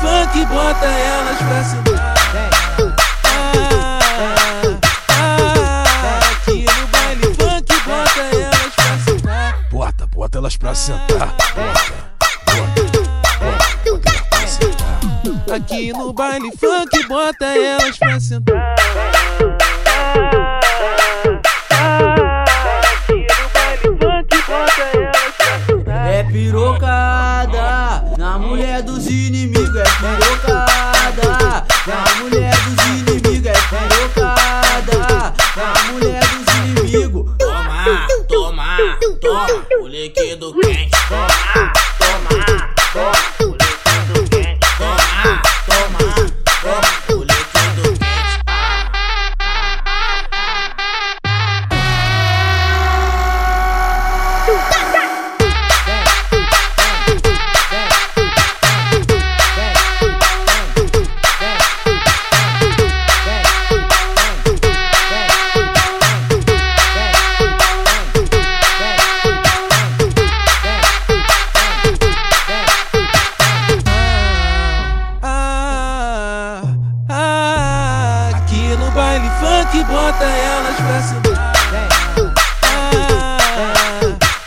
funk, bota elas pra sentar. Aqui no baile funk, bota elas pra sentar. Aqui no baile funk, bota elas pra sentar. Na mulher dos inimigos, é pirocada na mulher dos inimigos, é pirocada na mulher dos inimigos. Toma, toma, toma, o líquido quente. Toma, toma, toma, aqui no baile funk, bota elas pra sentar.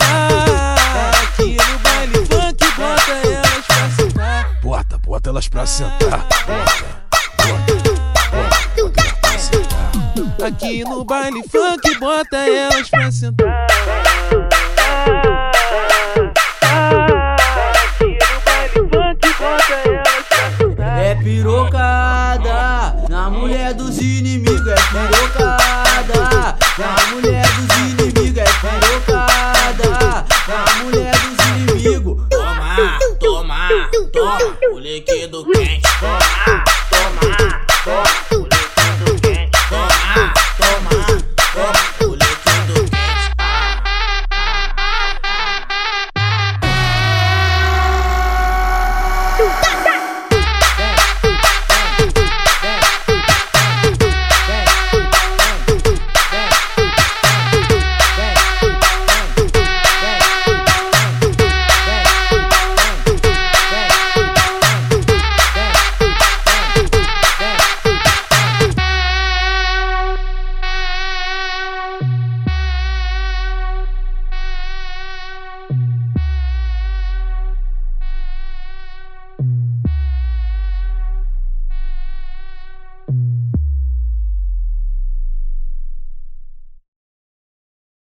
Ah, ah, aqui no baile funk, bota elas pra sentar. Bota, bota elas pra sentar. Bota, bota, bota, bota elas pra sentar. Aqui no baile funk, bota elas pra sentar. É pirocada na mulher dos inimigos, é pirocada na mulher dos inimigos, é pirocada na mulher dos inimigos. Toma, toma, toma, o líquido quente. Toma, toma,